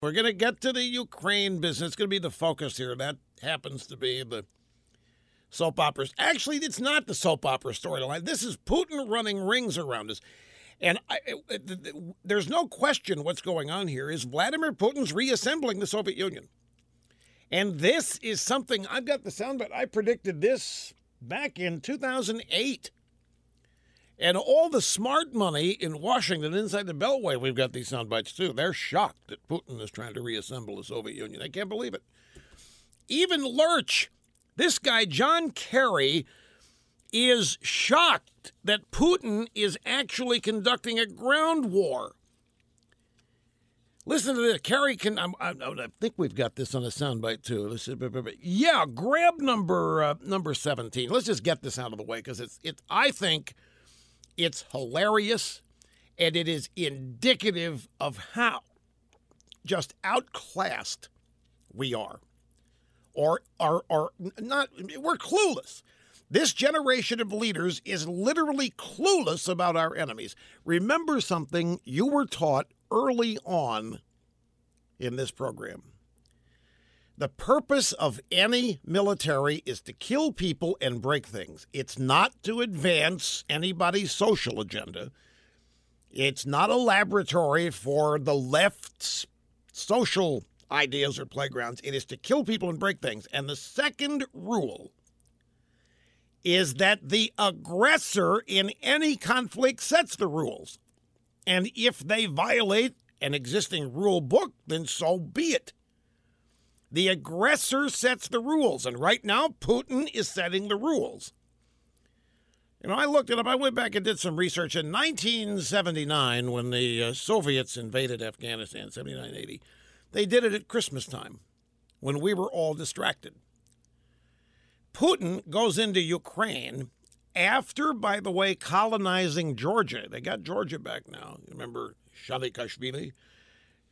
We're going to get to the Ukraine business. It's going to be the focus here. That happens to be the soap operas. Actually, it's not the soap opera storyline. This is Putin running rings around us. And I, it, it, there's no question what's going on here is Vladimir Putin's reassembling the Soviet Union. And this is something I've got the sound, but I predicted this back in 2008. And all the smart money in Washington inside the Beltway, we've got these sound bites too. They're shocked that Putin is trying to reassemble the Soviet Union. They can't believe it. Even Lurch, this guy, John Kerry, is shocked that Putin is actually conducting a ground war. Listen to this. Kerry can. I, I, I think we've got this on a soundbite too. Yeah, grab number uh, number seventeen. Let's just get this out of the way because it's it. I think it's hilarious and it is indicative of how just outclassed we are. Or are are not we're clueless. This generation of leaders is literally clueless about our enemies. Remember something you were taught early on in this program. The purpose of any military is to kill people and break things. It's not to advance anybody's social agenda. It's not a laboratory for the left's social ideas or playgrounds. It is to kill people and break things. And the second rule is that the aggressor in any conflict sets the rules. And if they violate an existing rule book, then so be it. The aggressor sets the rules, and right now, Putin is setting the rules. You know, I looked it up. I went back and did some research. In 1979, when the uh, Soviets invaded Afghanistan, 79 80, they did it at Christmas time when we were all distracted. Putin goes into Ukraine after, by the way, colonizing Georgia. They got Georgia back now. You remember Shalikashvili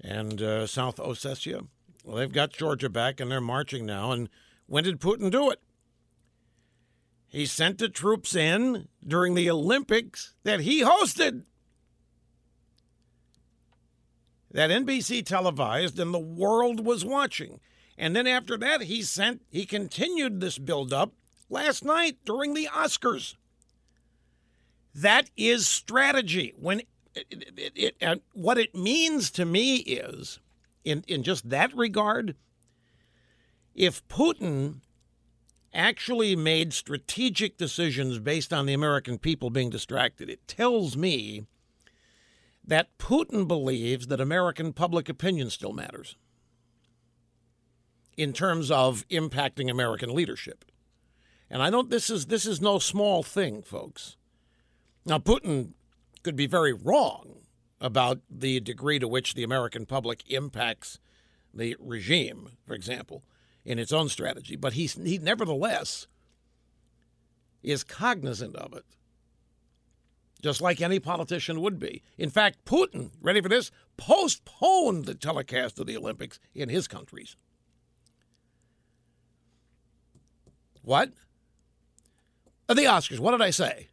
and uh, South Ossetia? Well, they've got Georgia back and they're marching now. And when did Putin do it? He sent the troops in during the Olympics that he hosted. That NBC televised and the world was watching. And then after that, he sent he continued this buildup last night during the Oscars. That is strategy. When it, it, it, what it means to me is in, in just that regard, if Putin actually made strategic decisions based on the American people being distracted, it tells me that Putin believes that American public opinion still matters in terms of impacting American leadership. And I don't this is this is no small thing, folks. Now Putin could be very wrong about the degree to which the American public impacts the regime, for example, in its own strategy. But he's, he nevertheless is cognizant of it, just like any politician would be. In fact, Putin, ready for this, postponed the telecast of the Olympics in his countries. What? Uh, the Oscars. What did I say?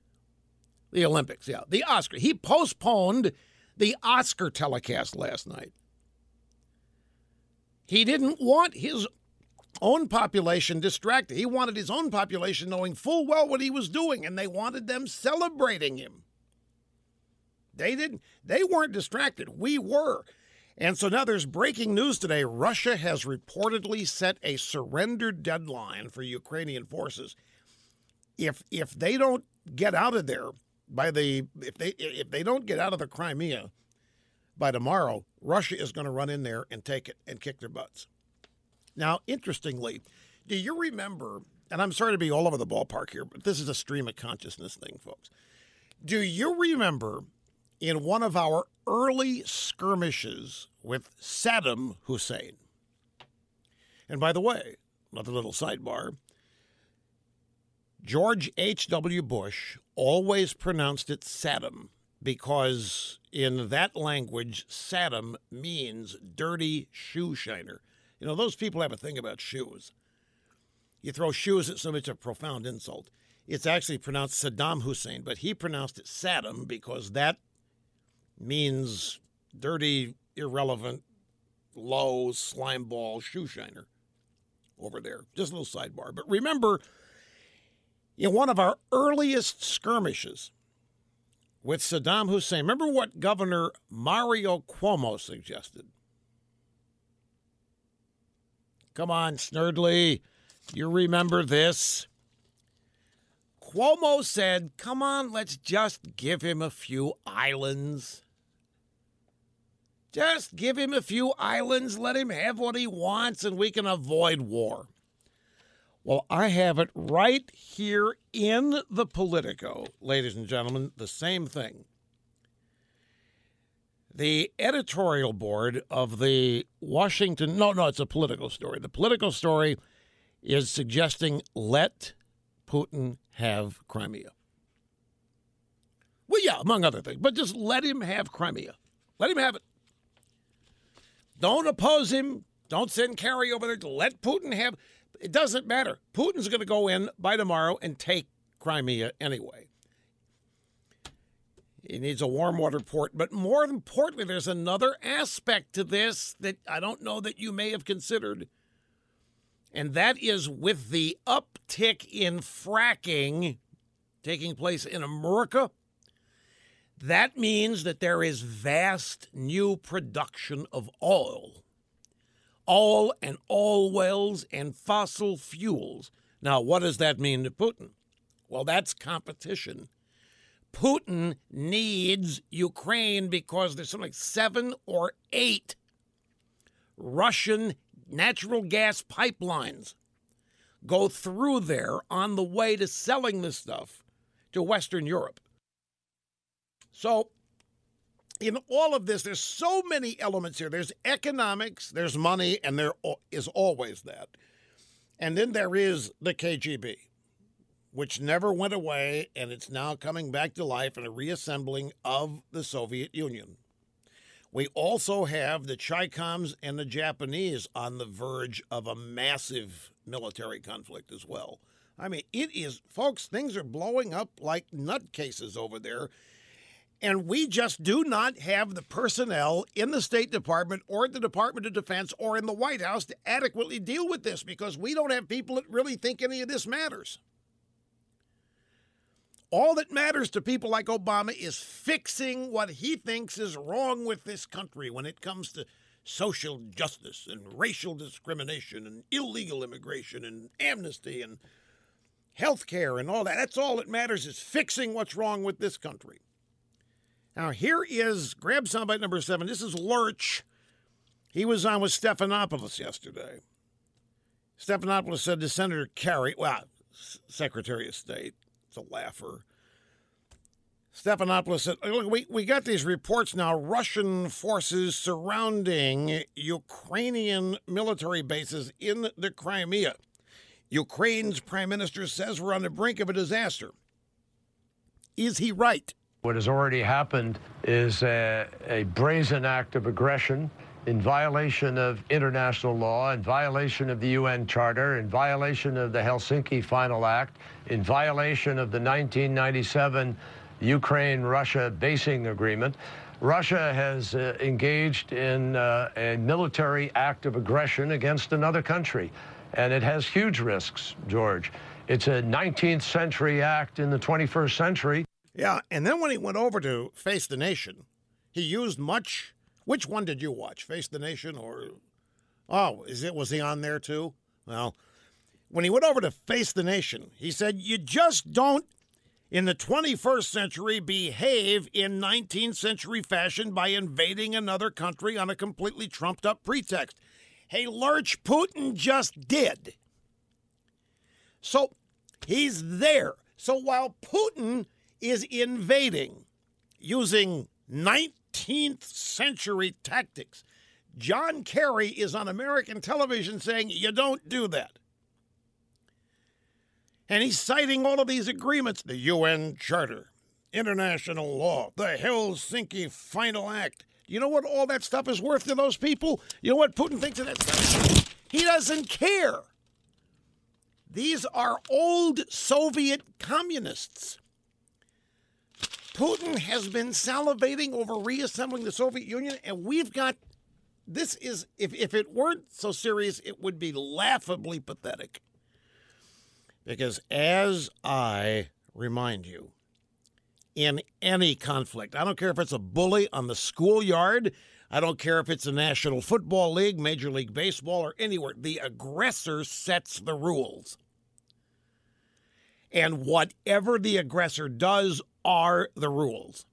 The Olympics, yeah. The Oscars. He postponed the Oscar telecast last night. He didn't want his own population distracted. He wanted his own population knowing full well what he was doing, and they wanted them celebrating him. They didn't they weren't distracted. We were. And so now there's breaking news today. Russia has reportedly set a surrender deadline for Ukrainian forces. If if they don't get out of there by the if they if they don't get out of the Crimea by tomorrow, Russia is going to run in there and take it and kick their butts. Now, interestingly, do you remember? And I'm sorry to be all over the ballpark here, but this is a stream of consciousness thing, folks. Do you remember in one of our early skirmishes with Saddam Hussein? And by the way, another little sidebar George H.W. Bush always pronounced it Saddam because in that language, Saddam means dirty shoe shiner. You know, those people have a thing about shoes. You throw shoes at somebody, it's a profound insult. It's actually pronounced Saddam Hussein, but he pronounced it Saddam because that means dirty, irrelevant low slimeball shoe shiner over there. Just a little sidebar. But remember, in one of our earliest skirmishes with Saddam Hussein, remember what Governor Mario Cuomo suggested? Come on, Snerdley. You remember this? Cuomo said, come on, let's just give him a few islands. Just give him a few islands, let him have what he wants, and we can avoid war. Well, I have it right here in the Politico, ladies and gentlemen, the same thing. The editorial board of the Washington, no, no, it's a Politico story. The Politico story is suggesting let Putin have Crimea. Well, yeah, among other things, but just let him have Crimea. Let him have it. Don't oppose him. Don't send Kerry over there let Putin have. It doesn't matter. Putin's going to go in by tomorrow and take Crimea anyway. He needs a warm water port. But more importantly, there's another aspect to this that I don't know that you may have considered. And that is with the uptick in fracking taking place in America that means that there is vast new production of oil, oil and oil wells and fossil fuels. Now, what does that mean to Putin? Well, that's competition. Putin needs Ukraine because there's something like seven or eight Russian natural gas pipelines go through there on the way to selling this stuff to Western Europe. So, in all of this, there's so many elements here. There's economics, there's money, and there is always that. And then there is the KGB, which never went away, and it's now coming back to life in a reassembling of the Soviet Union. We also have the Chicoms and the Japanese on the verge of a massive military conflict as well. I mean, it is, folks, things are blowing up like nutcases over there. And we just do not have the personnel in the State Department or the Department of Defense or in the White House to adequately deal with this because we don't have people that really think any of this matters. All that matters to people like Obama is fixing what he thinks is wrong with this country when it comes to social justice and racial discrimination and illegal immigration and amnesty and health care and all that. That's all that matters is fixing what's wrong with this country. Now, here is grab soundbite number seven. This is Lurch. He was on with Stephanopoulos yesterday. Stephanopoulos said to Senator Kerry, well, Secretary of State, it's a laugher. Stephanopoulos said, Look, we, we got these reports now Russian forces surrounding Ukrainian military bases in the Crimea. Ukraine's prime minister says we're on the brink of a disaster. Is he right? What has already happened is a, a, brazen act of aggression in violation of international law, in violation of the UN Charter, in violation of the Helsinki Final Act, in violation of the 1997 Ukraine-Russia basing agreement. Russia has uh, engaged in uh, a military act of aggression against another country, and it has huge risks, George. It's a 19th century act in the 21st century. Yeah, and then when he went over to Face the Nation, he used much. Which one did you watch? Face the Nation or? Oh, is it? Was he on there too? Well, when he went over to Face the Nation, he said, "You just don't." In the 21st century, behave in 19th century fashion by invading another country on a completely trumped up pretext. Hey, Lurch, Putin just did. So he's there. So while Putin is invading using 19th century tactics. John Kerry is on American television saying you don't do that. And he's citing all of these agreements the UN Charter, international law, the Helsinki Final Act. You know what all that stuff is worth to those people? You know what Putin thinks of that stuff? He doesn't care. These are old Soviet communists. Putin has been salivating over reassembling the Soviet Union, and we've got this is if if it weren't so serious, it would be laughably pathetic. Because as I remind you, in any conflict, I don't care if it's a bully on the schoolyard, I don't care if it's a National Football League, Major League Baseball, or anywhere, the aggressor sets the rules. And whatever the aggressor does are the rules.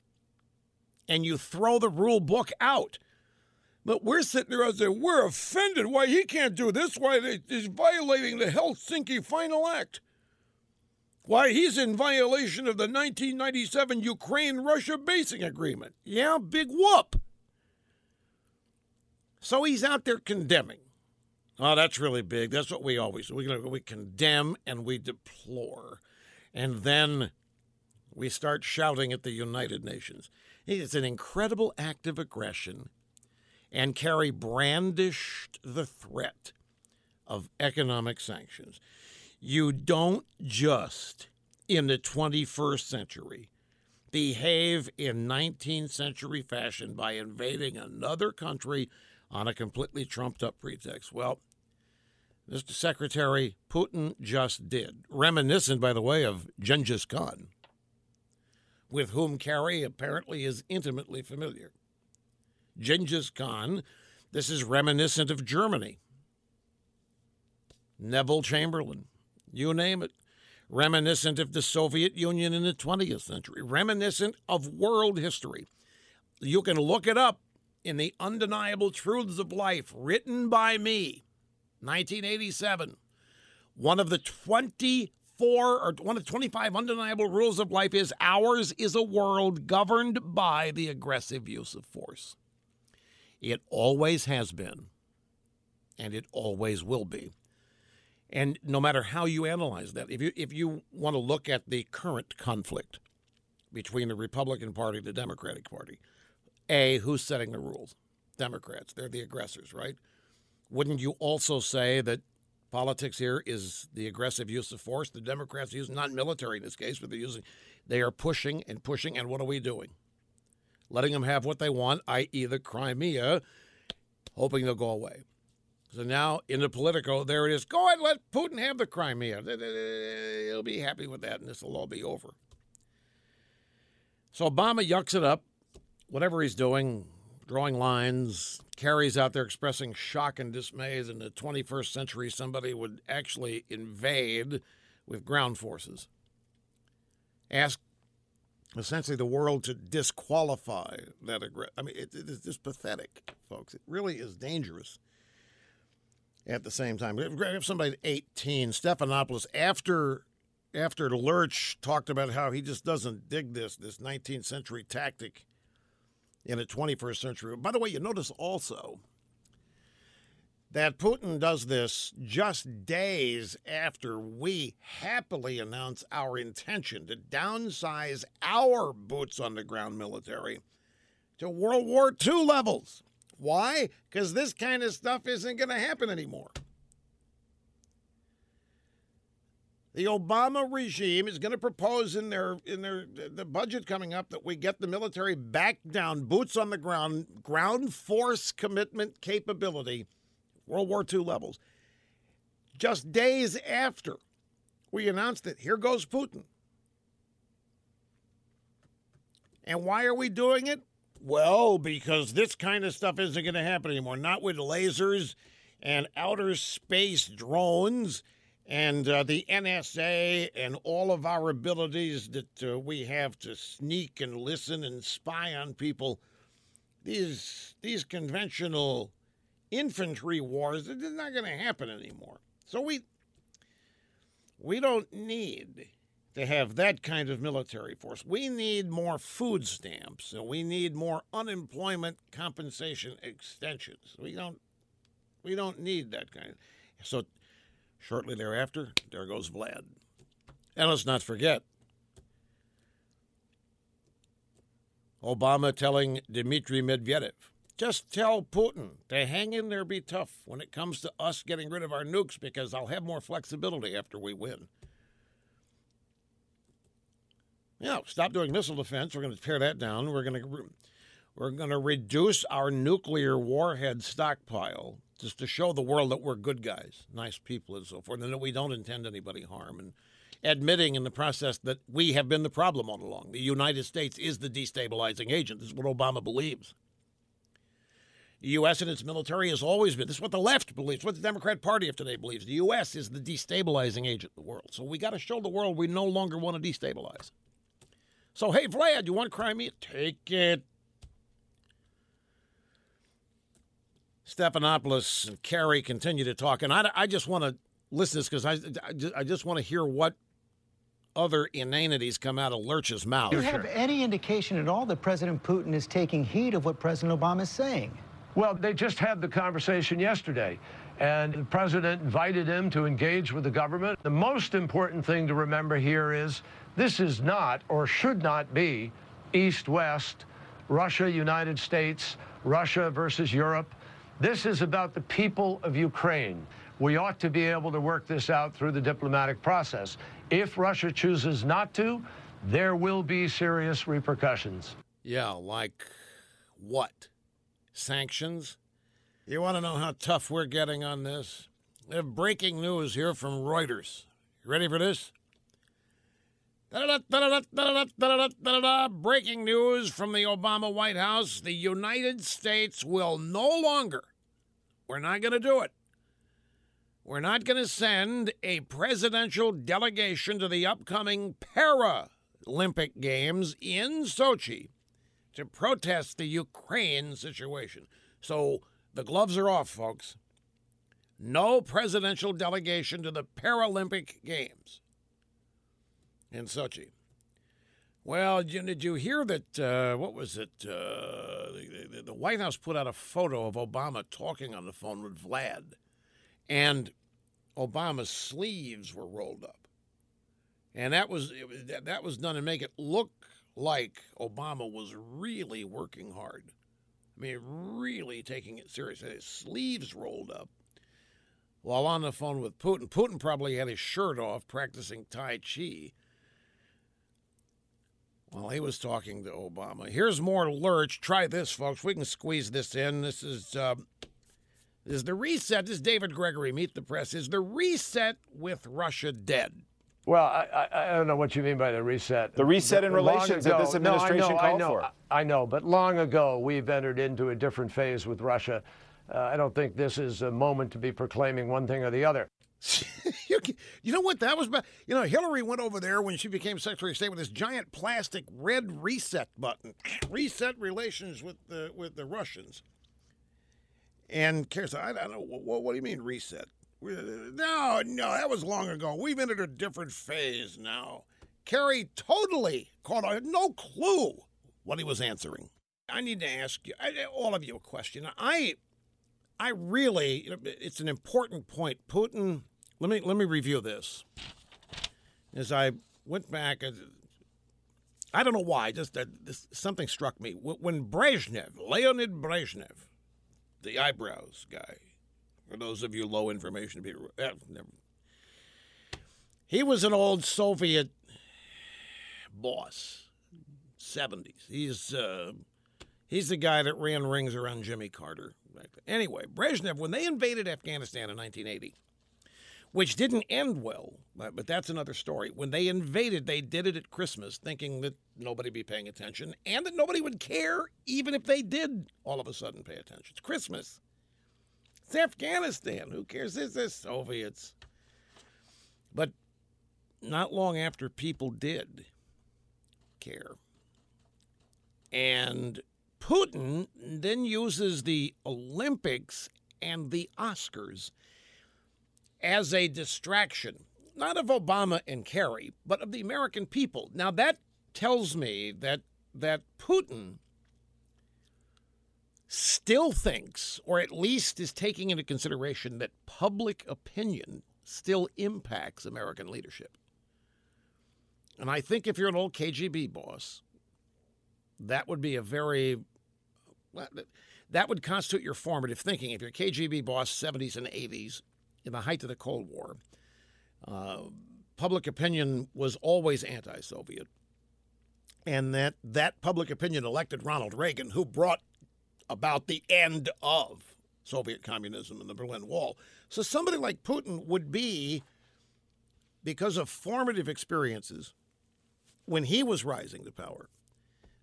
And you throw the rule book out. But we're sitting there and saying, we're offended. Why he can't do this? Why he's violating the Helsinki Final Act. Why he's in violation of the 1997 Ukraine Russia basing agreement. Yeah, big whoop. So he's out there condemning. Oh, that's really big. That's what we always. We, we condemn and we deplore. And then we start shouting at the United Nations. It's an incredible act of aggression. And Kerry brandished the threat of economic sanctions. You don't just, in the 21st century, behave in 19th century fashion by invading another country on a completely trumped up pretext. Well, Mr. Secretary, Putin just did. Reminiscent, by the way, of Genghis Khan, with whom Kerry apparently is intimately familiar. Genghis Khan, this is reminiscent of Germany. Neville Chamberlain, you name it. Reminiscent of the Soviet Union in the 20th century, reminiscent of world history. You can look it up in The Undeniable Truths of Life, written by me 1987. One of the 24 or one of the 25 undeniable rules of life is ours is a world governed by the aggressive use of force. It always has been, and it always will be. And no matter how you analyze that, if you if you want to look at the current conflict between the Republican Party and the Democratic Party, A, who's setting the rules? Democrats. They're the aggressors, right? Wouldn't you also say that politics here is the aggressive use of force? The Democrats use not military in this case, but they're using they are pushing and pushing, and what are we doing? Letting them have what they want, i.e., the Crimea, hoping they'll go away. So now in the Politico, there it is. Go ahead, let Putin have the Crimea. He'll be happy with that, and this will all be over. So Obama yucks it up, whatever he's doing, drawing lines, Kerry's out there expressing shock and dismay that in the 21st century somebody would actually invade with ground forces. Ask essentially the world to disqualify that aggression. I mean, it, it is just pathetic, folks. It really is dangerous at the same time. If somebody's 18, Stephanopoulos, after after Lurch talked about how he just doesn't dig this this 19th century tactic in a 21st century. By the way, you notice also that Putin does this just days after we happily announce our intention to downsize our boots on the ground military to World War II levels. Why? Because this kind of stuff isn't going to happen anymore. The Obama regime is going to propose in their in their the budget coming up that we get the military back down, boots on the ground, ground force commitment capability, World War II levels. Just days after we announced it, here goes Putin. And why are we doing it? Well, because this kind of stuff isn't going to happen anymore. Not with lasers and outer space drones and uh, the NSA and all of our abilities that uh, we have to sneak and listen and spy on people. These these conventional infantry wars they're not going to happen anymore. So we we don't need to have that kind of military force. We need more food stamps and we need more unemployment compensation extensions. We don't we don't need that kind. Of, so shortly thereafter, there goes Vlad. And let's not forget Obama telling Dmitry Medvedev, just tell Putin to hang in there, be tough when it comes to us getting rid of our nukes because I'll have more flexibility after we win. Yeah, stop doing missile defense. We're going to tear that down. We're going to We're going to reduce our nuclear warhead stockpile just to show the world that we're good guys, nice people, and so forth, and that we don't intend anybody harm. And admitting in the process that we have been the problem all along. The United States is the destabilizing agent. This is what Obama believes. The U.S. and its military has always been. This is what the left believes. What the Democrat Party of today believes. The U.S. is the destabilizing agent of the world. So we got to show the world we no longer want to destabilize. So hey, Vlad, you want Crimea? Take it. Stephanopoulos and Kerry continue to talk, and I, I just want to listen to this because I, I just, I just want to hear what other inanities come out of Lurch's mouth. Do you have any indication at all that President Putin is taking heed of what President Obama is saying? Well, they just had the conversation yesterday, and the president invited him to engage with the government. The most important thing to remember here is this is not or should not be East West, Russia, United States, Russia versus Europe. This is about the people of Ukraine. We ought to be able to work this out through the diplomatic process. If Russia chooses not to, there will be serious repercussions. Yeah, like what? Sanctions? You want to know how tough we're getting on this? We have breaking news here from Reuters. You ready for this? Breaking news from the Obama White House the United States will no longer, we're not going to do it. We're not going to send a presidential delegation to the upcoming Paralympic Games in Sochi to protest the Ukraine situation. So the gloves are off, folks. No presidential delegation to the Paralympic Games in Sochi. Well, did you hear that? Uh, what was it? Uh, the, the, White House put out a photo of Obama talking on the phone with Vlad, and Obama's sleeves were rolled up, and that was that, that was done to make it look like Obama was really working hard. I mean, really taking it seriously. His sleeves rolled up while on the phone with Putin. Putin probably had his shirt off practicing Tai Chi while he was talking to Obama. Here's more Lurch. Try this, folks. We can squeeze this in. This is. Uh, is the reset, this is David Gregory, Meet the Press, is the reset with Russia dead? Well, I, I, I, don't know what you mean by the reset. The reset in relations ago, that this administration no, I know, called I know, for. I know, but long ago we've entered into a different phase with Russia. Uh, I don't think this is a moment to be proclaiming one thing or the other. you know what that was about? You know, Hillary went over there when she became Secretary of State with this giant plastic red reset button, reset relations with the with the Russians. And Kerry said, I don't know, what, what do you mean reset? No, no, that was long ago. We've entered a different phase now. Kerry totally caught had no clue what he was answering. I need to ask you, all of you, a question. I, I really, it's an important point. Putin, let me let me review this. As I went back, uh, I don't know why, just uh, this, something struck me when Brezhnev, Leonid Brezhnev, the eyebrows guy. For those of you low information people, eh, never. He was an old Soviet boss, seventies. He's uh, he's the guy that ran rings around Jimmy Carter. Anyway, Brezhnev, when they invaded Afghanistan in 1980, which didn't end well, but that's another story. When they invaded, they did it at Christmas, thinking that nobody would be paying attention and that nobody would care, even if they did all of a sudden pay attention. It's Christmas. It's Afghanistan. Who cares? It's the Soviets. But not long after people did care. And Putin then uses the Olympics and the Oscars as a distraction, not of Obama and Kerry, but of the American people. Now that tells me that that Putin still thinks, or at least is taking into consideration, that public opinion still impacts American leadership. And I think if you're an old KGB boss, that would be a very that would constitute your formative thinking. If you're a KGB boss, 70s and 80s, in the height of the Cold War, uh, public opinion was always anti Soviet. and that that public opinion elected Ronald Reagan, who brought about the end of Soviet communism and the Berlin Wall. So somebody like Putin would be, because of formative experiences, when he was rising to power,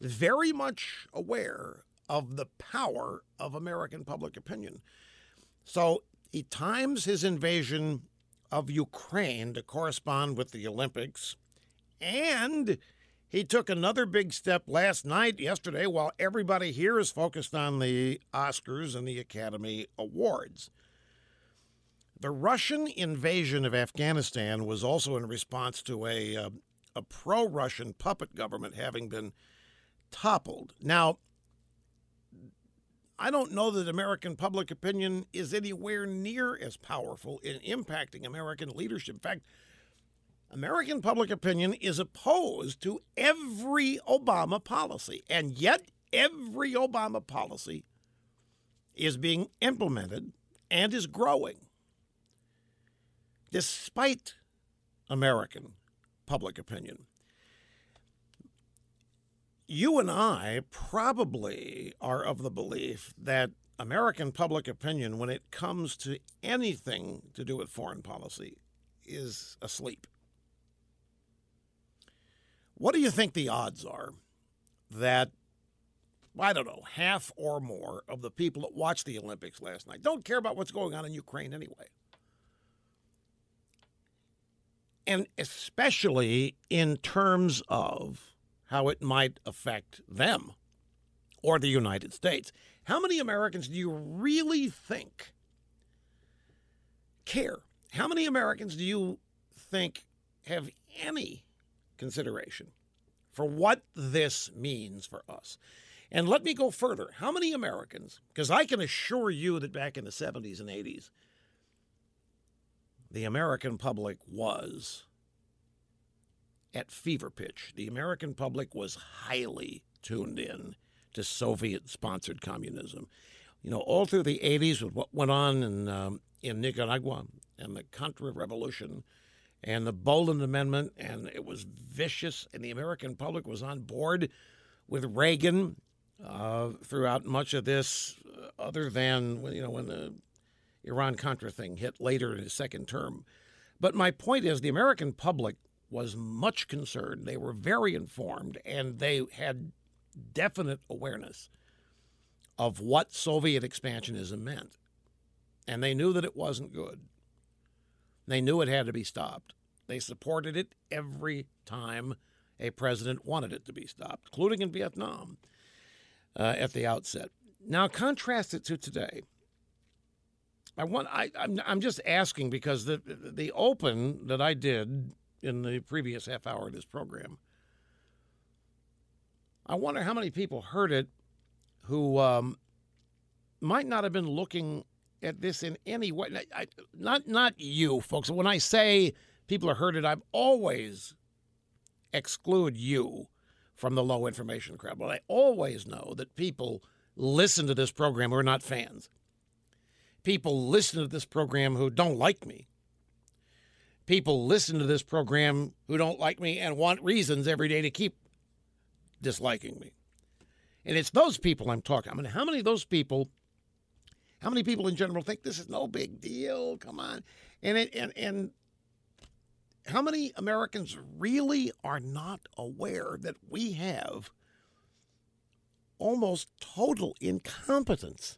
very much aware of the power of American public opinion. So he times his invasion of Ukraine to correspond with the Olympics, and he took another big step last night, yesterday, while everybody here is focused on the Oscars and the Academy Awards. The Russian invasion of Afghanistan was also in response to a, uh, a pro Russian puppet government having been toppled. Now, I don't know that American public opinion is anywhere near as powerful in impacting American leadership. In fact, American public opinion is opposed to every Obama policy, and yet every Obama policy is being implemented and is growing despite American public opinion. You and I probably are of the belief that American public opinion, when it comes to anything to do with foreign policy, is asleep. What do you think the odds are that, I don't know, half or more of the people that watched the Olympics last night don't care about what's going on in Ukraine anyway? And especially in terms of how it might affect them or the United States. How many Americans do you really think care? How many Americans do you think have any consideration for what this means for us. And let me go further. How many Americans, because I can assure you that back in the 70s and 80s, the American public was at fever pitch. The American public was highly tuned in to Soviet sponsored communism. You know, all through the 80s with what went on in, um, in Nicaragua and the Contra Revolution and the Boland Amendment, and it was vicious, and the American public was on board with Reagan uh, throughout much of this, uh, other than you know when the Iran Contra thing hit later in his second term. But my point is, the American public was much concerned. They were very informed, and they had definite awareness of what Soviet expansionism meant. And they knew that it wasn't good. They knew it had to be stopped. They supported it every time a president wanted it to be stopped, including in Vietnam uh, at the outset. Now, contrast it to today. I want. I, I'm, I'm just asking because the the open that I did in the previous half hour of this program. I wonder how many people heard it who um, might not have been looking at this in any way. I, not not you folks. When I say people are heard it, I've always exclude you from the low information crowd, but I always know that people listen to this program who are not fans. People listen to this program who don't like me. People listen to this program who don't like me and want reasons every day to keep disliking me. And it's those people I'm talking. I mean, how many of those people how many people in general think this is no big deal? Come on. And it, and and how many Americans really are not aware that we have almost total incompetence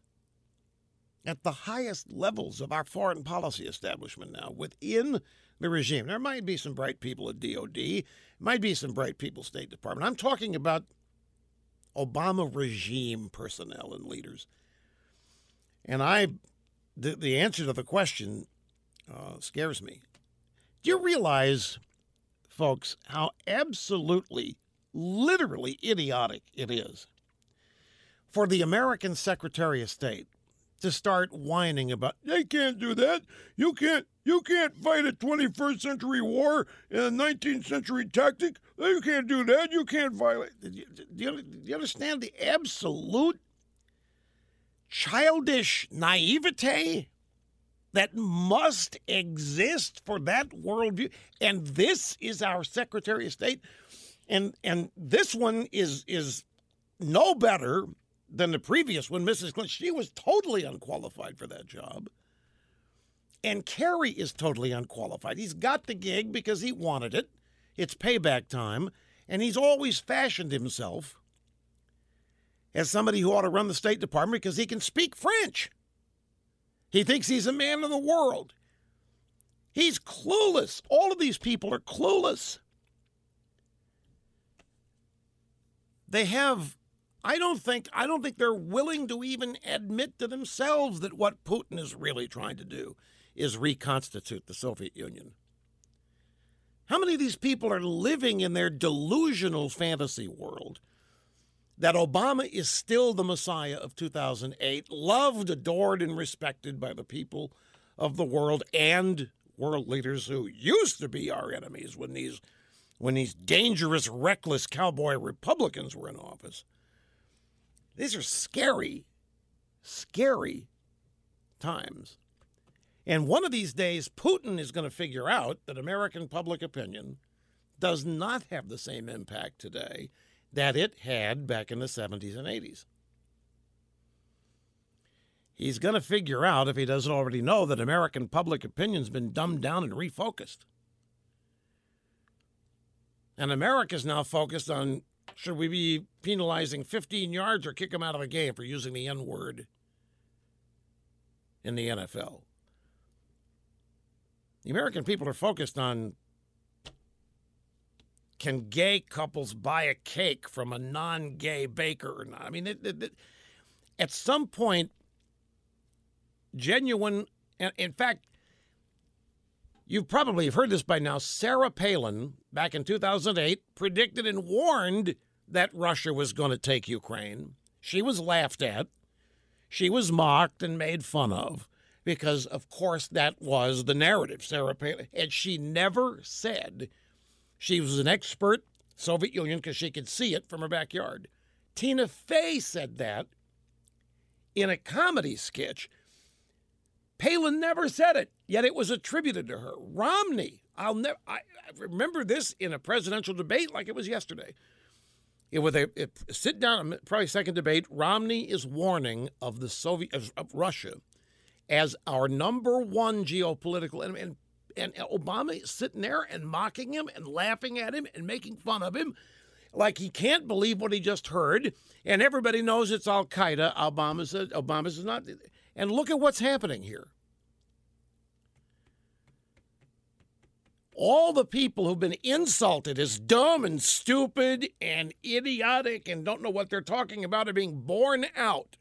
at the highest levels of our foreign policy establishment now within the regime. There might be some bright people at DOD, might be some bright people State Department. I'm talking about Obama regime personnel and leaders. And I, the, the answer to the question uh, scares me. Do you realize, folks, how absolutely, literally idiotic it is for the American Secretary of State to start whining about they can't do that. You can't you can't fight a 21st century war in a 19th century tactic. You can't do that. You can't violate. Do you, do you, understand the absolute childish naivete that must exist for that worldview. And this is our Secretary of State. And and this one is is no better than the previous one, Mrs. Clinton. She was totally unqualified for that job. And Kerry is totally unqualified. He's got the gig because he wanted it. It's payback time. And he's always fashioned himself as somebody who ought to run the State Department because he can speak French. He thinks he's a man of the world. He's clueless. All of these people are clueless. They have I don't think I don't think they're willing to even admit to themselves that what Putin is really trying to do is reconstitute the Soviet Union. How many of these people are living in their delusional fantasy world that Obama is still the Messiah of 2008, loved, adored, and respected by the people of the world and world leaders who used to be our enemies when these when these dangerous, reckless cowboy Republicans were in office. These are scary, scary times. And one of these days, Putin is going to figure out that American public opinion does not have the same impact today that it had back in the 70s and 80s. He's going to figure out, if he doesn't already know, that American public opinion's been dumbed down and refocused. And America's now focused on should we be penalizing 15 yards or kick him out of the game for using the N word in the NFL? The American people are focused on can gay couples buy a cake from a non gay baker or not? I mean, it, it, it, at some point, genuine, in fact, you probably have heard this by now. Sarah Palin, back in 2008, predicted and warned that Russia was going to take Ukraine. She was laughed at. She was mocked and made fun of because, of course, that was the narrative, Sarah Palin. And she never said she was an expert Soviet Union because she could see it from her backyard. Tina Fey said that in a comedy sketch. Palin never said it, yet it was attributed to her. Romney, I'll never. I, I remember this in a presidential debate like it was yesterday. It was a, it, sit down, probably second debate. Romney is warning of the Soviet of, of Russia as our number one geopolitical enemy, and and Obama is sitting there and mocking him and laughing at him and making fun of him like he can't believe what he just heard. And everybody knows it's Al Qaeda. Obama says Obama is not. And look at what's happening here. All the people who've been insulted as dumb and stupid and idiotic and don't know what they're talking about are being borne out.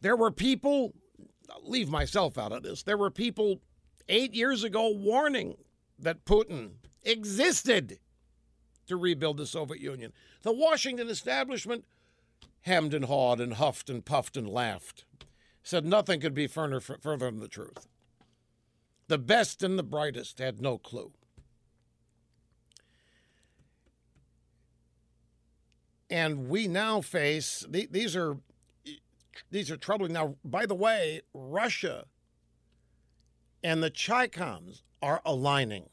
There were people leave myself out of this. There were people eight years ago warning that Putin existed to rebuild the Soviet Union. The Washington establishment hemmed and hawed and huffed and puffed and laughed, said nothing could be further, further from the truth. The best and the brightest had no clue. And we now face these are these are troubling. Now, by the way, Russia and the Chicoms are aligning.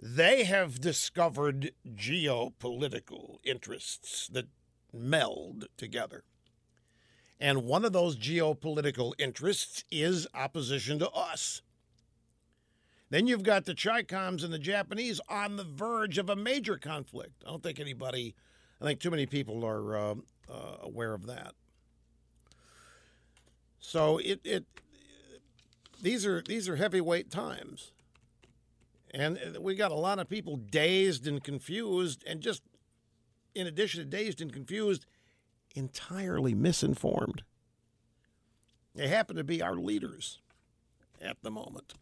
They have discovered geopolitical interests that meld together. And one of those geopolitical interests is opposition to us. Then you've got the Chicoms and the Japanese on the verge of a major conflict. I don't think anybody, I think too many people are uh, uh, aware of that. So it it these are these are heavyweight times, and we got a lot of people dazed and confused, and just in addition to dazed and confused, entirely misinformed. They happen to be our leaders at the moment.